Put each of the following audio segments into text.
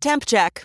Temp check.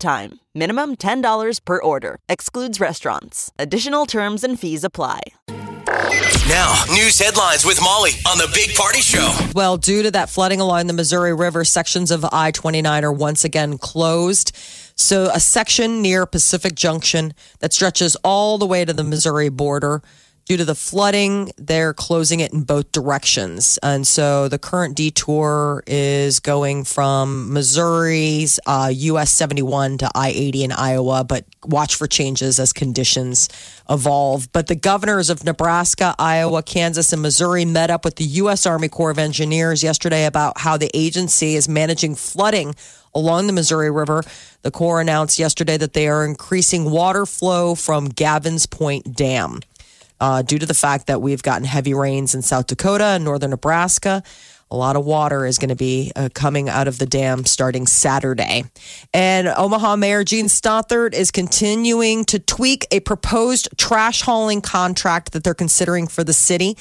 time. Minimum $10 per order. Excludes restaurants. Additional terms and fees apply. Now, news headlines with Molly on the Big Party Show. Well, due to that flooding along the Missouri River, sections of I 29 are once again closed. So, a section near Pacific Junction that stretches all the way to the Missouri border. Due to the flooding, they're closing it in both directions. And so the current detour is going from Missouri's uh, US 71 to I 80 in Iowa, but watch for changes as conditions evolve. But the governors of Nebraska, Iowa, Kansas, and Missouri met up with the U.S. Army Corps of Engineers yesterday about how the agency is managing flooding along the Missouri River. The Corps announced yesterday that they are increasing water flow from Gavin's Point Dam. Uh, due to the fact that we've gotten heavy rains in South Dakota and northern Nebraska, a lot of water is going to be uh, coming out of the dam starting Saturday. And Omaha Mayor Jean Stothert is continuing to tweak a proposed trash hauling contract that they're considering for the city.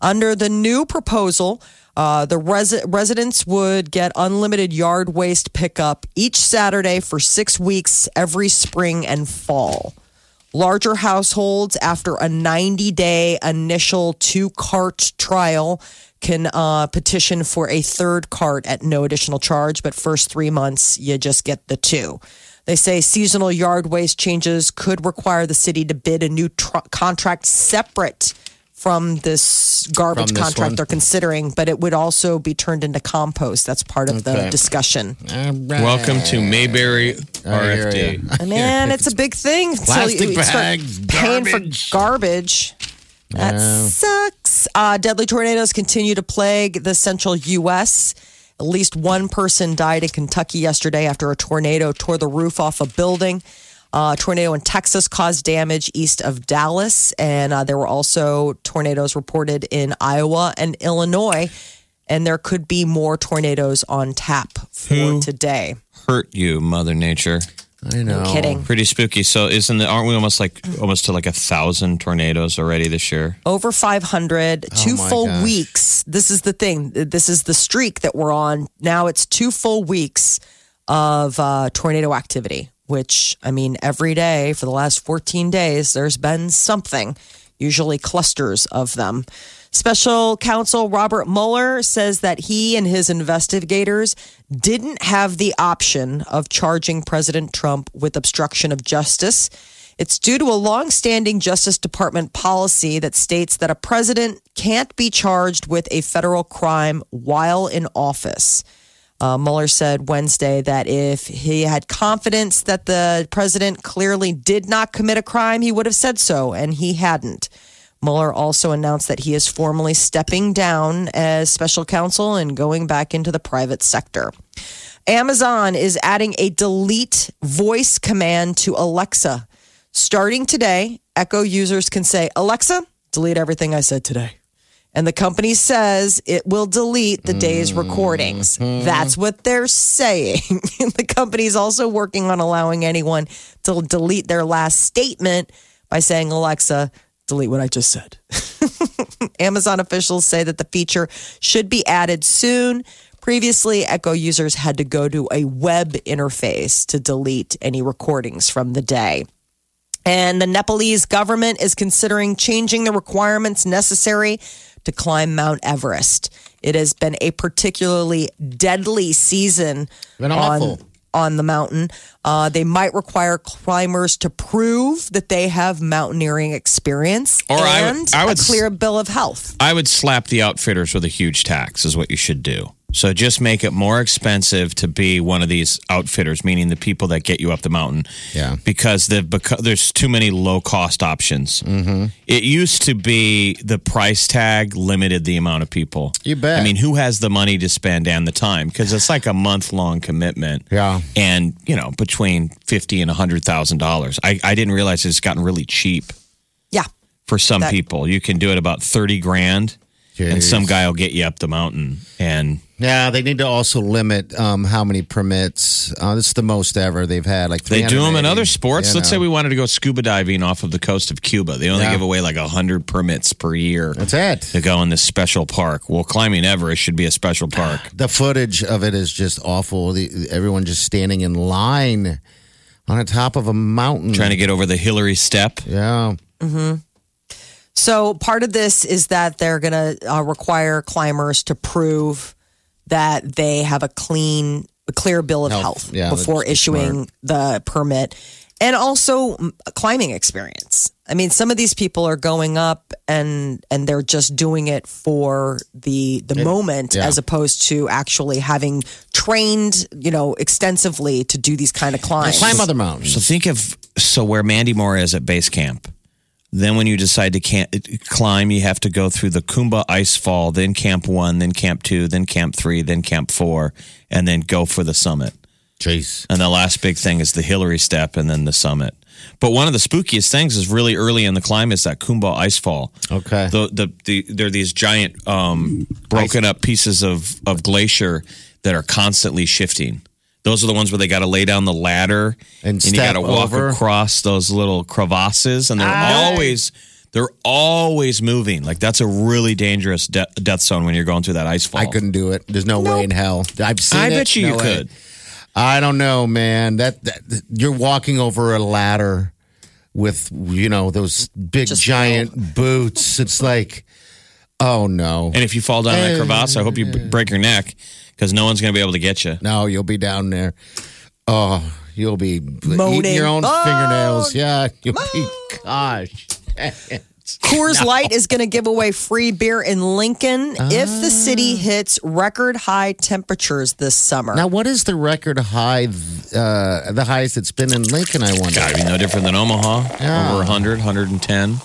Under the new proposal, uh, the res- residents would get unlimited yard waste pickup each Saturday for six weeks every spring and fall. Larger households, after a 90 day initial two cart trial, can uh, petition for a third cart at no additional charge, but first three months, you just get the two. They say seasonal yard waste changes could require the city to bid a new tr- contract separate from this garbage From this contract one? they're considering, but it would also be turned into compost. That's part of the Okay. discussion. Welcome to Mayberry RFD. Man, it's a big thing. until Plastic you start bags, paying garbage. for garbage. That sucks. Uh, deadly tornadoes continue to plague the central U.S. At least one person died in Kentucky yesterday after a tornado tore the roof off a building. Uh, tornado in Texas caused damage east of Dallas, and uh, there were also tornadoes reported in Iowa and Illinois. And there could be more tornadoes on tap for Who? today. Hurt you, Mother Nature. I know. No kidding. Pretty spooky. So isn't it, aren't we almost like almost to like a thousand tornadoes already this year? over 500 two Oh full gosh. weeks this is the thing this is the streak that we're on now it's two full weeks of uh, tornado activity which i mean every day for the last 14 days there's been something usually clusters of them special counsel robert mueller says that he and his investigators didn't have the option of charging president trump with obstruction of justice it's due to a long-standing Justice Department policy that states that a president can't be charged with a federal crime while in office. Uh, Mueller said Wednesday that if he had confidence that the president clearly did not commit a crime, he would have said so, and he hadn't. Mueller also announced that he is formally stepping down as special counsel and going back into the private sector. Amazon is adding a delete voice command to Alexa. Starting today, Echo users can say, Alexa, delete everything I said today. And the company says it will delete the day's mm-hmm. recordings. That's what they're saying. the company is also working on allowing anyone to delete their last statement by saying, Alexa, delete what I just said. Amazon officials say that the feature should be added soon. Previously, Echo users had to go to a web interface to delete any recordings from the day. And the Nepalese government is considering changing the requirements necessary to climb Mount Everest. It has been a particularly deadly season Been on, awful. on the mountain. Uh, they might require climbers to prove that they have mountaineering experience Or I would- and I would a clear bill of health. I would slap the outfitters with a huge tax, is what you should do. So just make it more expensive to be one of these outfitters, meaning the people that get you up the mountain. Yeah. Because they've beco- there's too many low cost options. Mm-hmm. It used to be the price tag limited the amount of people. You bet. I mean, who has the money to spend and the time? Because it's like a month long commitment. Yeah. And you know, between fifty and a hundred thousand dollars. I I didn't realize it's gotten really cheap Yeah. for some That- people. You can do it about 30 grand and some guy will get you up the mountain and Yeah, they need to also limit um, how many permits. Uh, this is the most ever they've had. Like they do them in other sports. you Let's say we wanted to go scuba diving off of the coast of Cuba. They only Yeah. give away like 100 permits per year That's it. to go in this special park. Well, climbing Everest should be a special park. The footage of it is just awful. The, everyone just standing in line on the top of a mountain. Trying to get over the Hillary Step. yeah. So part of this is that they're going to uh, require climbers to prove that they have a clean, a clear bill of Health. health, Yeah, before that's issuing the permit, and also climbing experience. I mean, some of these people are going up and and they're just doing it for the the moment, yeah. as opposed to actually having trained, you know, extensively to do these kind of climbs. Climb other mountains. So think of so where Mandy Moore is at base camp. Then when you decide to camp, climb, you have to go through the Khumbu Ice Fall, then Camp One, then Camp Two, then Camp Three, then Camp Four, and then go for the summit. Jeez. And the last big thing is the Hillary Step and then the summit. But one of the spookiest things is really early in the climb is that Khumbu Ice Fall. Okay. The, the, the, they're these giant um, broken up pieces of, of glacier that are constantly shifting. Those are the ones where they got to lay down the ladder And you got to walk over. across those little crevasses, and they're ah. always they're always moving. Like that's a really dangerous de- death zone when you're going through that ice fall. I couldn't do it. There's no way in hell. I've seen I it. bet you No you way. could. I don't know, man. That, that you're walking over a ladder with you know those big Just giant boots. It's like, oh no, And if you fall down that crevasse, I hope you b- break your neck because no one's going to be able to get you. no, you'll be down there. Oh, you'll be eating your own Oh, fingernails. Yeah, you'll be. Gosh. Coors Light is going to give away free beer in Lincoln if the Ah. city hits record high temperatures this summer. Now, what is the record high? Uh, the highest it's been in Lincoln? I wonder. Got to be no different than Omaha. Yeah. Over 100, 110.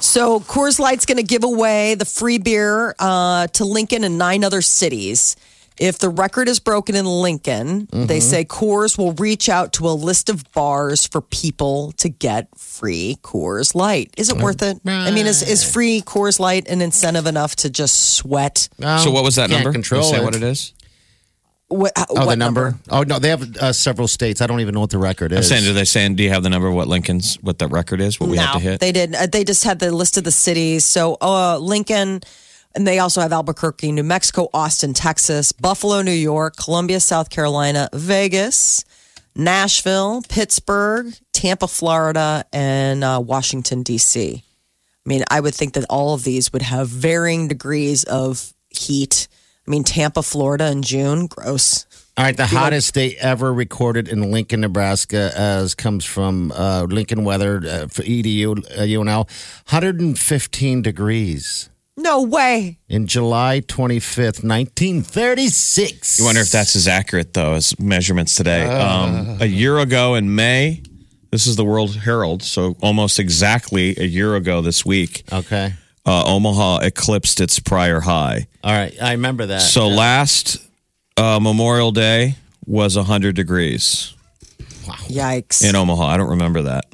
So Coors Light's going to give away the free beer uh, to Lincoln and nine other cities. If the record is broken in Lincoln, Mm-hmm. they say Coors will reach out to a list of bars for people to get free Coors Light. Is it worth it? I mean, is, is free Coors Light an incentive enough to just sweat? So what was that number? Control say it. what it is? What, Oh, the number? Oh no, they have uh, several states. I don't even know what the record I'm is. saying, do they saying, do you have the number of what Lincoln's, what that record is, what we have to hit? They did. Uh, They just had the list of the cities. So uh, Lincoln, and they also have Albuquerque, New Mexico, Austin, Texas, Buffalo, New York, Columbia, South Carolina, Vegas, Nashville, Pittsburgh, Tampa, Florida, and uh, Washington D.C. I mean, I would think that all of these would have varying degrees of heat. I mean, Tampa, Florida in June, gross. All right, the hottest day ever recorded in Lincoln, Nebraska, as comes from uh, Lincoln Weather uh, for EDU uh, UNL, 115 degrees No way. in July 25th, 1936. You wonder if that's as accurate though as measurements today. Um, a year ago in May, this is the World Herald, so almost exactly a year ago this week, okay. uh, Omaha eclipsed its prior high. All right, I remember that. So last uh, Memorial Day was 100 degrees Wow. Yikes. in Omaha. I don't remember that.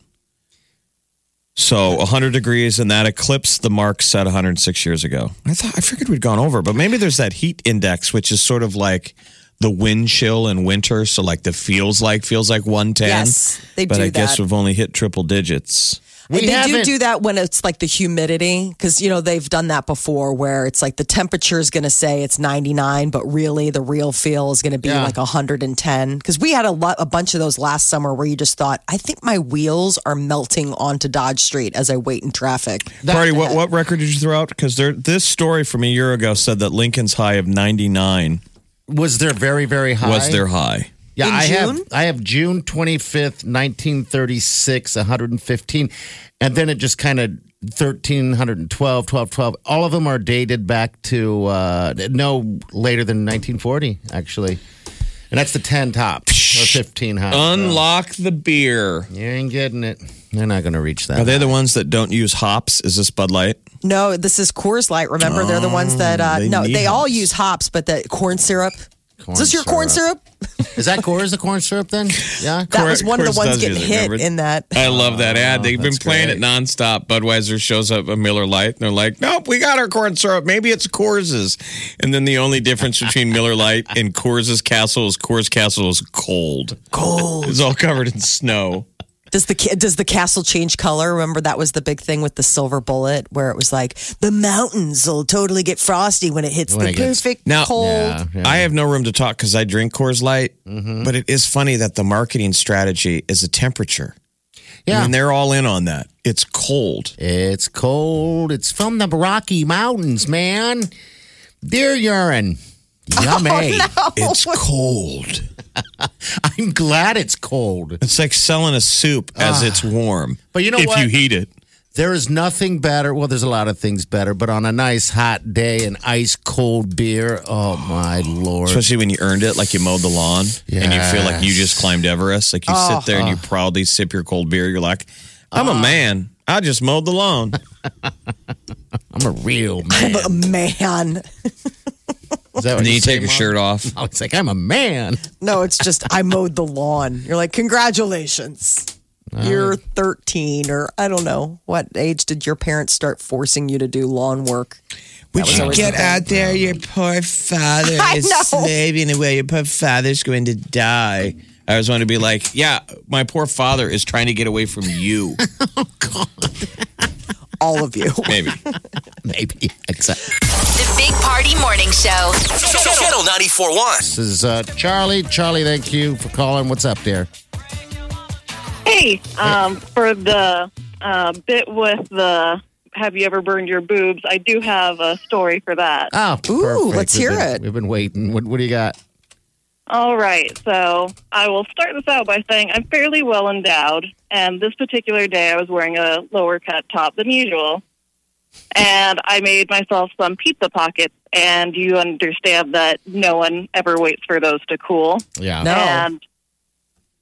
So 100 degrees, and that eclipsed the mark set 106 years ago. I thought I figured we'd gone over, but maybe there's that heat index, which is sort of like the wind chill in winter. So like the feels like feels like 110. Yes, they but do I guess we've only hit triple digits. We they do haven't- do that when it's like the humidity, because you know they've done that before, where it's like the temperature is going to say it's 99, but really the real feel is going to be Yeah. like 110. Because we had a lot, a bunch of those last summer where you just thought, I think my wheels are melting onto Dodge Street as I wait in traffic. Party, what, what record did you throw out? Because there, this story from a year ago said that Lincoln's high of 99 was there very, very high? was their high. Yeah, In I have June? I have June 25th, 1936, 115. And then it just kind of 1312, 12, 12. All of them are dated back to uh, no later than 1940, actually. And that's the 10 top or 15 hot. Unlock the beer. You ain't getting it. They're not going to reach that. Are they the ones that don't use hops? Is this Bud Light? No, this is Coors Light. Remember, they're the ones that uh, Oh, they no, need they all use hops, but the corn syrup. Corn is this your corn syrup? Is that Coors, the corn syrup then? Yeah. That was one of the ones does getting use it, hit remember? in that. I love that ad. Oh, They've been Oh, that's playing great. it nonstop. Budweiser shows up a Miller Lite, and they're like, "Nope, we got our corn syrup. Maybe it's Coors's." And then the only difference between Miller Lite and Coors's Castle is Coors Castle is cold. Cold. It's all covered in snow. Does the does the castle change color? Remember that was the big thing with the silver bullet, where it was like the mountains will totally get frosty when it hits When the it gets- perfect Now- cold. Yeah, yeah. I have no room to talk because I drink Coors Light, Mm-hmm. but it is funny that the marketing strategy is a temperature. Yeah. and they're all in on that. It's cold. It's cold. It's from the Rocky Mountains, man. Deer urine. Yummy. Oh, it's cold. I'm glad it's cold. It's like selling a soup as ah. it's warm. But you know what? if what? you heat it. There is nothing better. Well, there's a lot of things better, but on a nice hot day, an ice cold beer. Oh my lord! Especially when you earned it, like you mowed the lawn and you feel like you just climbed Everest. Like you sit there and you uh-huh. proudly sip your cold beer. You're like, I'm a uh-huh. man. I just mowed the lawn. I'm a real man. Oh, man, Is that what And then you take your shirt off. Oh, it's like I'm a man. no, it's just I mowed the lawn. You're like, congratulations. You're 13, or I don't know. What age did your parents start forcing you to do lawn work? Would was you get the out there? Your poor father I is know. slaving away. Your poor father's going to die. I was want to be like, yeah, my poor father is trying to get away from you. Oh, God. All of you. Maybe. Maybe. Except The Big Party Morning Show. Channel 94.1. this is uh, Charlie. Charlie, thank you for calling. What's up there? Hey, um, for the uh, bit with the have you ever burned your boobs? I do have a story for that. Oh, Ooh, perfect. let's We've hear been- it. We've been waiting. What, what do you got? All right, so I will start this out by saying I'm fairly well endowed, and this particular day I was wearing a lower cut top than usual. And I made myself some pizza pockets, and you understand that no one ever waits for those to cool. Yeah. No. And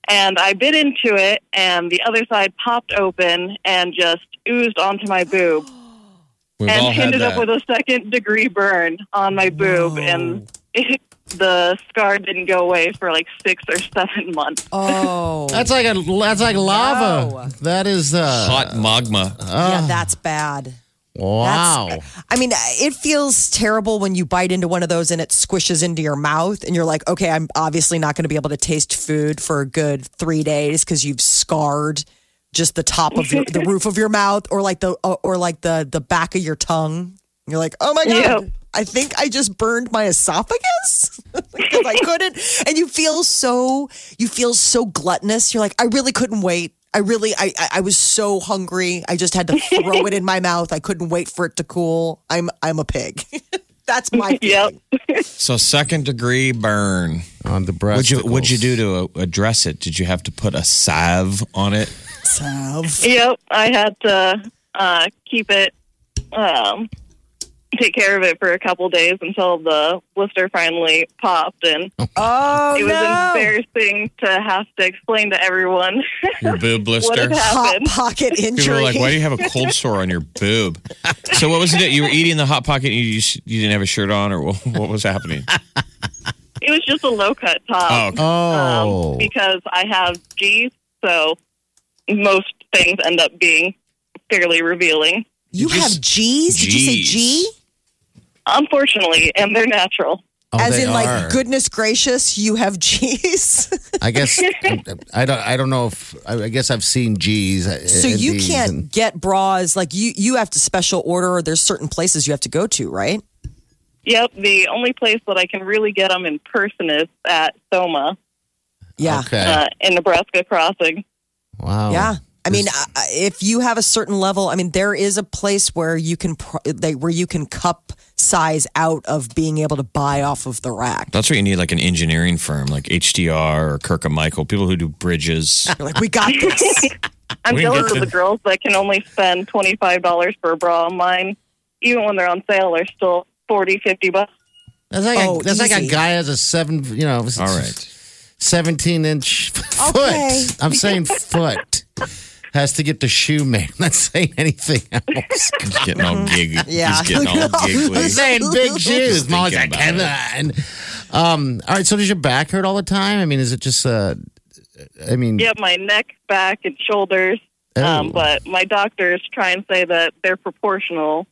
and I bit into it, and the other side popped open and just oozed onto my boob. We've all and had ended that. up with a second degree burn on my boob, and it, the scar didn't go away for like six or seven months. Oh, That's like a that's like lava. No. That is uh, Hot magma. yeah, that's bad. Wow. That's- I mean, it feels terrible when you bite into one of those and it squishes into your mouth, and you're like, okay, I'm obviously not going to be able to taste food for a good three days because you've scarred just the top of your, the roof of your mouth, or like the or like the the back of your tongue. You're like, oh my god. I think I just burned my esophagus because I couldn't. And you feel so, you feel so gluttonous. You're like, I really couldn't wait. I really, I, I, I was so hungry. I just had to throw it in my mouth. I couldn't wait for it to cool. I'm, I'm a pig. That's my Yep. So second degree burn. On the breast. What'd you What'd you do to uh, address it? Did you have to put a salve on it? Salve. Yep, I had to uh, keep it, um, take care of it for a couple days until the blister finally popped, and Oh it was no! embarrassing to have to explain to everyone Your boob what blister. had Hot happened. pocket People were like, "Why do you have a cold sore on your boob?" So what was it? You were eating the hot pocket. And you just, you didn't have a shirt on, or what, what was happening? It was just a low cut top. Oh, okay. Oh. um, because I have G's, so most things end up being fairly revealing. You Did you have G's? Did you say G's. G? Unfortunately, and they're natural. Oh, As they in, like, goodness gracious, you have G's. I guess I don't. I don't know if. I I guess I've seen G's. uh, So in you these can't and- get bras like you you have to special order or there's certain places you have to go to, right? Yep, the only place that I can really get them in person is at Soma Yeah. Okay. uh, in Nebraska Crossing. wow. Yeah. I mean, uh, if you have a certain level, I mean, there is a place where you can where you can cup size out of being able to buy off of the rack. That's where you need like an engineering firm like HDR or Kirkham Michael, people who do bridges. You're like, we got this. I'm We jealous get of the to- girls that can only spend $25 for a bra. Mine, even when they're on sale, are still 40 50 bucks. That's like Oh, a, that's like a guy has a seven, you know, All right. seventeen inch foot. Okay. I'm saying foot has to get the shoe made. I'm not saying anything else. He's getting all gig. Yeah. He's getting all giggly. I'm saying big shoes. Just Molly's like, thinking come on. Um, all right. So does your back hurt all the time? I mean, is it just? Uh, I mean, Yep, my neck, back, and shoulders. Oh. Um, but my doctors try and say that they're proportional,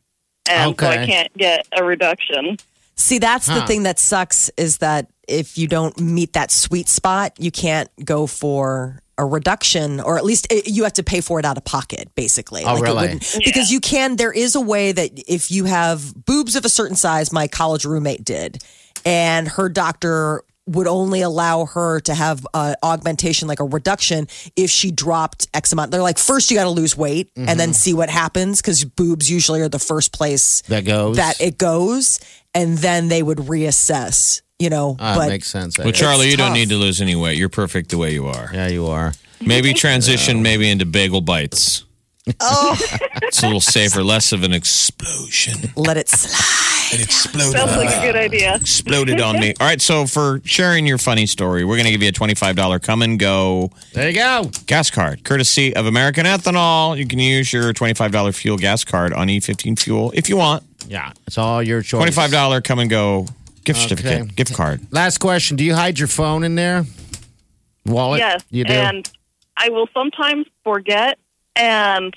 and so I can't get a reduction. See, that's the thing that sucks is that if you don't meet that sweet spot, you can't go for a reduction, or at least it, you have to pay for it out of pocket, basically. Oh, it really? wouldn't- Because you can, there is a way that if you have boobs of a certain size, my college roommate did, and her doctor would only allow her to have uh, augmentation, like a reduction, if she dropped X amount. They're like, first you got to lose weight and Mm-hmm. then see what happens, because boobs usually are the first place that goes. that it goes, and then they would reassess. You know, Ah, but makes sense. Well, Charlie, you don't need to lose any weight. You're perfect the way you are. yeah, you are. Maybe transition maybe into bagel bites. oh, It's a little safer, less of an explosion. let it slide. It exploded. Sounds like a good idea. exploded on me. All right, so for sharing your funny story, we're going to give you a $25 come and go There you go. gas card, courtesy of American Ethanol. You can use your $25 fuel gas card on E15 fuel if you want. Yeah, it's all your choice. $25 come and go gift Okay. certificate, gift card. Last question: Do you hide your phone in there? Wallet? Yes, you do. and I will sometimes forget, and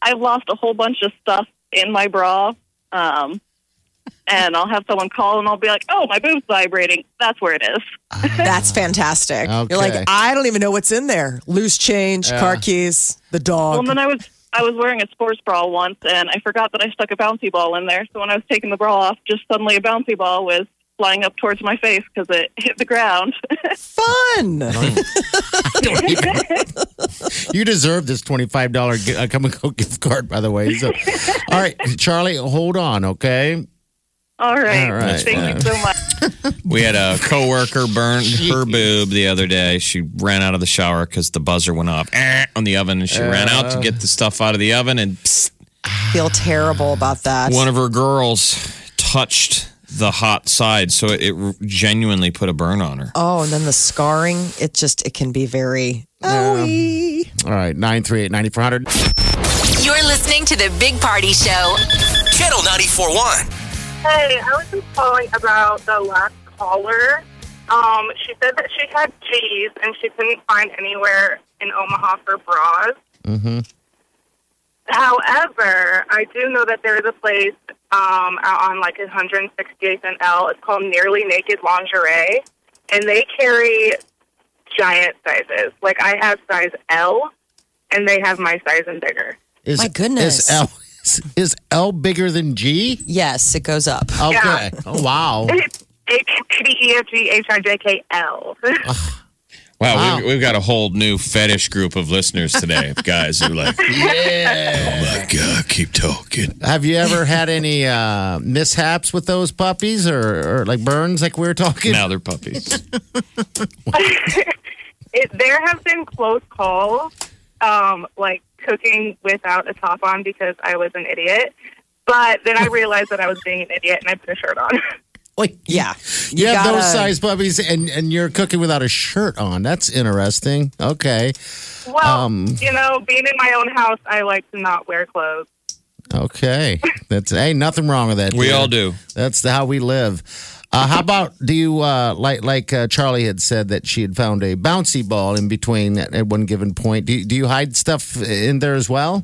I've lost a whole bunch of stuff in my bra. Um, and I'll have someone call, and I'll be like, "Oh, my boob's vibrating. That's where it is." That's fantastic. You're like, I don't even know what's in there. Loose change, car keys, the dog. Well, and then I was I was wearing a sports bra once, and I forgot that I stuck a bouncy ball in there. So when I was taking the bra off, just suddenly a bouncy ball was flying up towards my face because it hit the ground. Fun. you deserve this twenty-five dollar uh, come and go gift card, by the way. So, all right, Charlie, hold on, okay? All right, All right, thank yeah. you so much. We had a coworker burn her boob the other day. She ran out of the shower because the buzzer went off eh, on the oven, and she ran out to get the stuff out of the oven, and psst, Feel terrible about that. one of her girls touched the hot side, so it, it genuinely put a burn on her. oh, and then the scarring, it just, it can be very, owie. All right, nine three eight ninety four hundred. You're listening to the Big Party Show. Channel 94.1. Hey, I was just calling about the last caller. Um, she said that she had cheese and she couldn't find anywhere in Omaha for bras. Mm-hmm. However, I do know that there is a place um, out on like 168th and L. It's called Nearly Naked Lingerie, and they carry giant sizes. Like I have size L, and they have my size and bigger. Is, My goodness. Is L, is, is L bigger than G? Yes, it goes up. Okay. Yeah. Oh, wow. It's A B E F G H I J K L. Wow, Wow. We've, we've got a whole new fetish group of listeners today. guys who are like, Yeah. oh my God, keep talking. Have you ever had any uh, mishaps with those puppies or, or like burns like we were talking? Now they're puppies. it, there have been close calls, um, like cooking without a top on because I was an idiot. But then I realized that I was being an idiot and I put a shirt on. Like, Yeah. you, have those gotta- size puppies and, and you're cooking without a shirt on. That's interesting. Okay. Well, Um, you know, being in my own house, I like to not wear clothes. Okay. That's hey, nothing wrong with that. We dear. all do. That's the, how we live. Uh, how about do you uh, like like uh, Charlie had said that she had found a bouncy ball in between at, at one given point? Do you, do you hide stuff in there as well?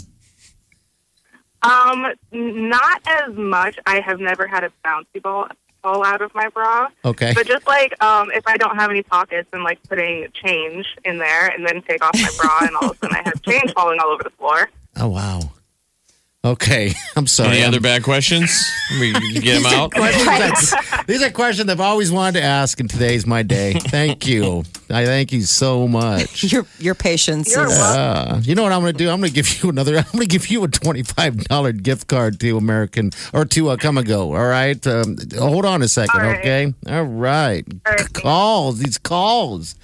Um, not as much. I have never had a bouncy ball fall out of my bra. Okay. But just like um, if I don't have any pockets and like putting change in there and then take off my bra and all of a sudden I have change falling all over the floor. Oh wow. Okay, I'm sorry. Any I'm- other bad questions? We get them out. that- these are questions I've always wanted to ask, and today's my day. Thank you. I thank you so much. Your your patience You're is. Uh, you know what I'm going to do? I'm going to give you another. I'm going to give you a twenty-five dollar gift card to American or to uh, Come and Go. All right. Um, hold on a second, All right. okay? All right. All right. Calls. These calls.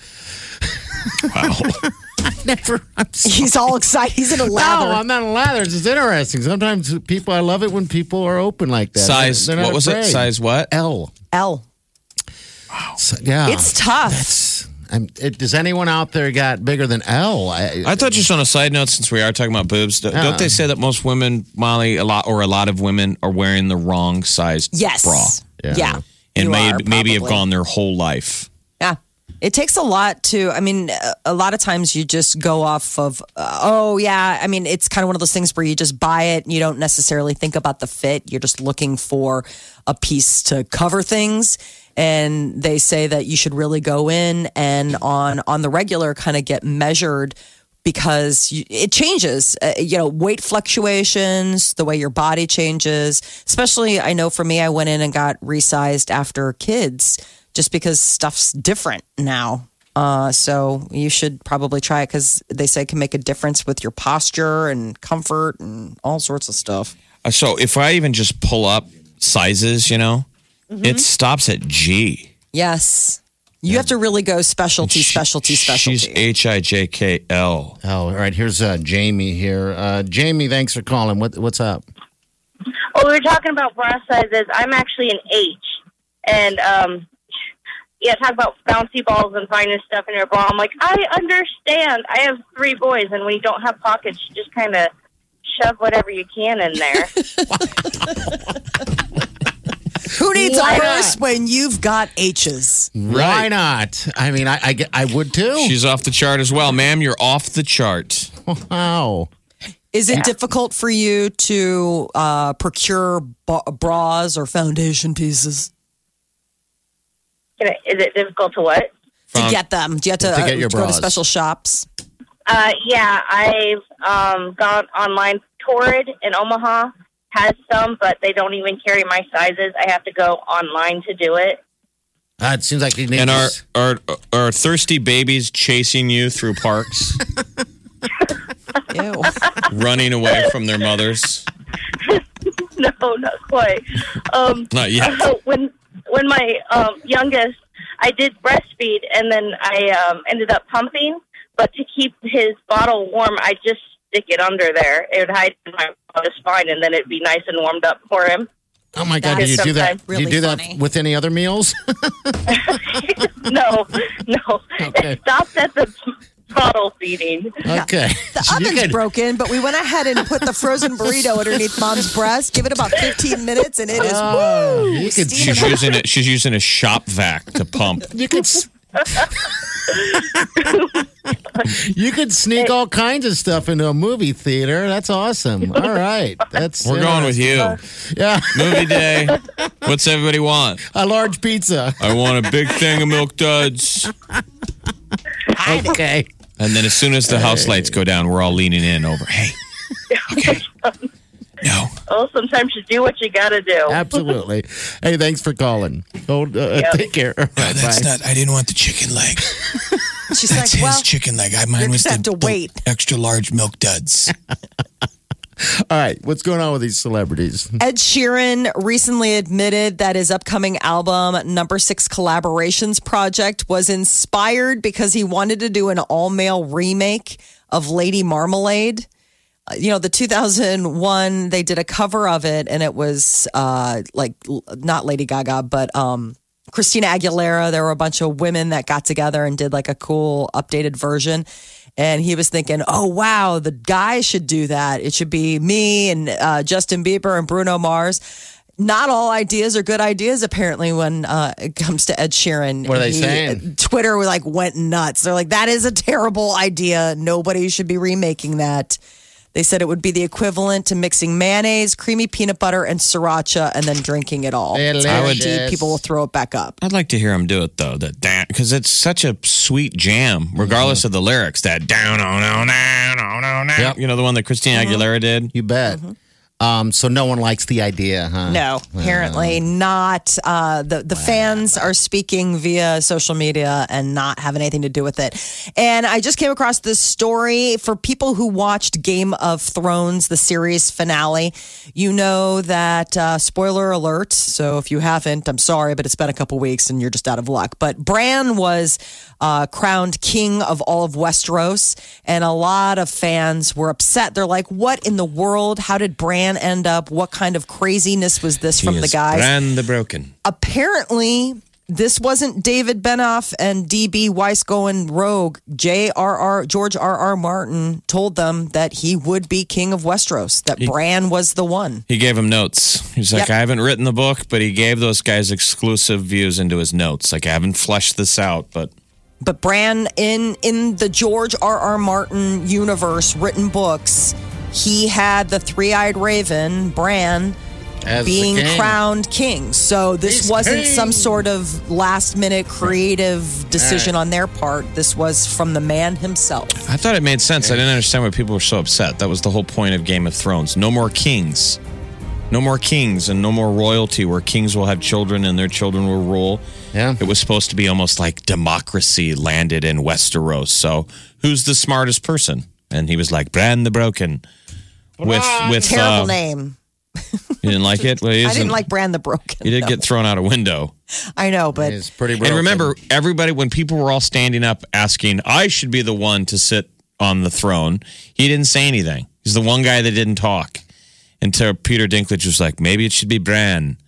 Wow. Never. I'm so- he's all excited. He's in a lather. no, lather. I'm not in a lather. It's just interesting. Sometimes people. I love it when people are open like that. Size, They're not what was it? Size what? L. L. So, yeah. It's tough. That's. I'm, it, does anyone out there got bigger than L? I, I thought just on a side note, since we are talking about boobs, don't- don't they say that most women, Molly, a lot or a lot of women are wearing the wrong size yes. bra Yeah. Yeah. and You may, are, maybe have probably. gone their whole life. It takes a lot to, I mean, a- a lot of times you just go off of, uh, oh, yeah. I mean, it's kind of one of those things where you just buy it and you don't necessarily think about the fit. You're just looking for a piece to cover things. And they say that you should really go in and on, on the regular kind of get measured because you, it changes, uh, you know, weight fluctuations, the way your body changes. Especially, I know for me, I went in and got resized after kids just because stuff's different now. Uh, so you should probably try it because they say it can make a difference with your posture and comfort and all sorts of stuff. Uh, So if I even just pull up sizes, you know, Mm-hmm. it stops at G. Yes. You have to really go specialty, specialty, specialty. She's H I J K L. Oh, all right. Here's uh, Jamie here. Uh, Jamie, thanks for calling. What, what's up? Oh, we were talking about bra sizes. I'm actually an H, and um, yeah, talk about bouncy balls and finding stuff in your bra. I'm like, I understand. I have three boys, and when you don't have pockets, you just kind of shove whatever you can in there. Who needs Why a not? purse when you've got H's? Why not? I mean, I, I, get- I would too. She's off the chart as well, ma'am. You're off the chart. wow. Is it difficult for you to uh, procure ba- bras or foundation pieces Can I- Is it difficult to what? to get them? Do you have to, To uh, get your go to special shops? Uh, yeah, I've um, gone online. Torrid in Omaha has some, but they don't even carry my sizes. I have to go online to do it. Uh, it seems like you need And are, are are thirsty babies chasing you through parks, Ew. running away from their mothers? no, not quite. Um, Not yet. when when my um, youngest, I did breastfeed, and then I um, ended up pumping. But to keep his bottle warm, I just stick it under there. It would hide in my mother's spine, and then it'd be nice and warmed up for him. oh my God, That did you do that? sometimes Did you do funny. that with any other meals? no, no, Okay. it stopped at the bottle feeding. okay. The So oven's could- broken, but we went ahead and put the frozen burrito underneath mom's breast. Give it about 15 minutes, and it is Oh, woo. you could, steaming She's using it. She's using a shop vac to pump. you could, you could sneak all kinds of stuff into a movie theater. That's awesome. All right, that's We're uh, going with you. Yeah, Movie day. What's everybody want? a large pizza. I want a big thing of milk duds. Okay. And then as soon as the house lights go down, we're all leaning in over. Hey, okay. No. Oh, sometimes you do what you got to do. Absolutely. Hey, thanks for calling. Hold, uh, Yep. Take care. All right, bye. not. I didn't want the chicken leg. She's like, well, chicken leg. I mine was the, have to wait. extra large milk duds. All right, what's going on with these celebrities? Ed Sheeran recently admitted that his upcoming album, Number Six Collaborations Project, was inspired because he wanted to do an all male remake of Lady Marmalade. Uh, You know, the 2001, they did a cover of it, and it was uh, like not Lady Gaga, but um, Christina Aguilera. There were a bunch of women that got together and did like a cool updated version. And he was thinking, oh, wow, the guy should do that. It should be me and uh, Justin Bieber and Bruno Mars. Not all ideas are good ideas, apparently, when uh, it comes to Ed Sheeran. What are they He- saying? Twitter like went nuts. They're like, that is a terrible idea. Nobody should be remaking that. They said it would be the equivalent to mixing mayonnaise, creamy peanut butter, and sriracha, and then drinking it all. Delicious. Guaranteed people will throw it back up. I'd like to hear him do it though. That down because it's such a sweet jam, regardless mm-hmm. of the lyrics. That down, oh no, no, no, no, no. Yep. You know the one that Christina mm-hmm. Aguilera did. You bet. Mm-hmm. Um, so no one likes the idea, huh? No, apparently not. Uh, the the fans are speaking via social media and not having anything to do with it. And I just came across this story for people who watched Game of Thrones, the series finale. You know that uh, spoiler alert. So if you haven't, I'm sorry, but it's been a couple weeks and you're just out of luck. But Bran was uh, crowned king of all of Westeros, and a lot of fans were upset. They're like, "What in the world? How did Bran end up? What kind of craziness was this from He the is guys?" Bran the Broken. apparently this wasn't David Benioff and DB Weiss going rogue. J.R.R. George R.R. Martin told them that he would be king of Westeros. That Bran was the one. He gave him notes. He's like, Yep. I haven't written the book, but he gave those guys exclusive views into his notes. Like, I haven't fleshed this out, but But Bran in in the George R.R. Martin universe, written books, he had the three-eyed raven Bran As being king. crowned king. So this He's wasn't king. some sort of last minute creative decision on their part. This was from the man himself. I thought it made sense. I didn't understand why people were so upset. That was the whole point of Game of Thrones. No more kings. No more kings and no more royalty where kings will have children and their children will rule. Yeah. It was supposed to be almost like democracy landed in Westeros. So who's the smartest person? And he was like, Bran the Broken. With with Terrible uh, name. You didn't like it? Well, I didn't like Bran the Broken. He did no. get thrown out a window. I know, but It's pretty Broken. And remember, everybody, when people were all standing up asking, I should be the one to sit on the throne, he didn't say anything. He's the one guy that didn't talk until Peter Dinklage was like, maybe it should be Bran.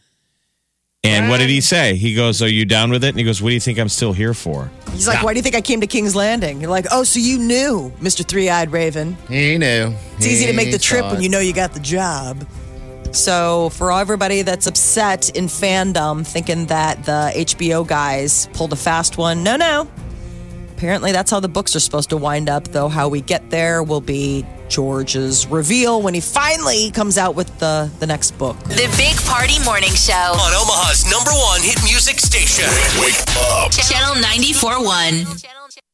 And what did he say? He goes, Are you down with it? And he goes, What do you think I'm still here for? he's like, "Why do you think I came to King's Landing?" You're like, "Oh, so you knew, Mister Three Eyed Raven." he knew. It's easy to make the trip when you know you got the job. So, for everybody that's upset in fandom, thinking that the HBO guys pulled a fast one, no, no. Apparently, that's how the books are supposed to wind up, though. How we get there will be George's reveal when he finally comes out with the, the next book. The Big Party Morning Show. On Omaha's number one hit music station. Channel 94.1.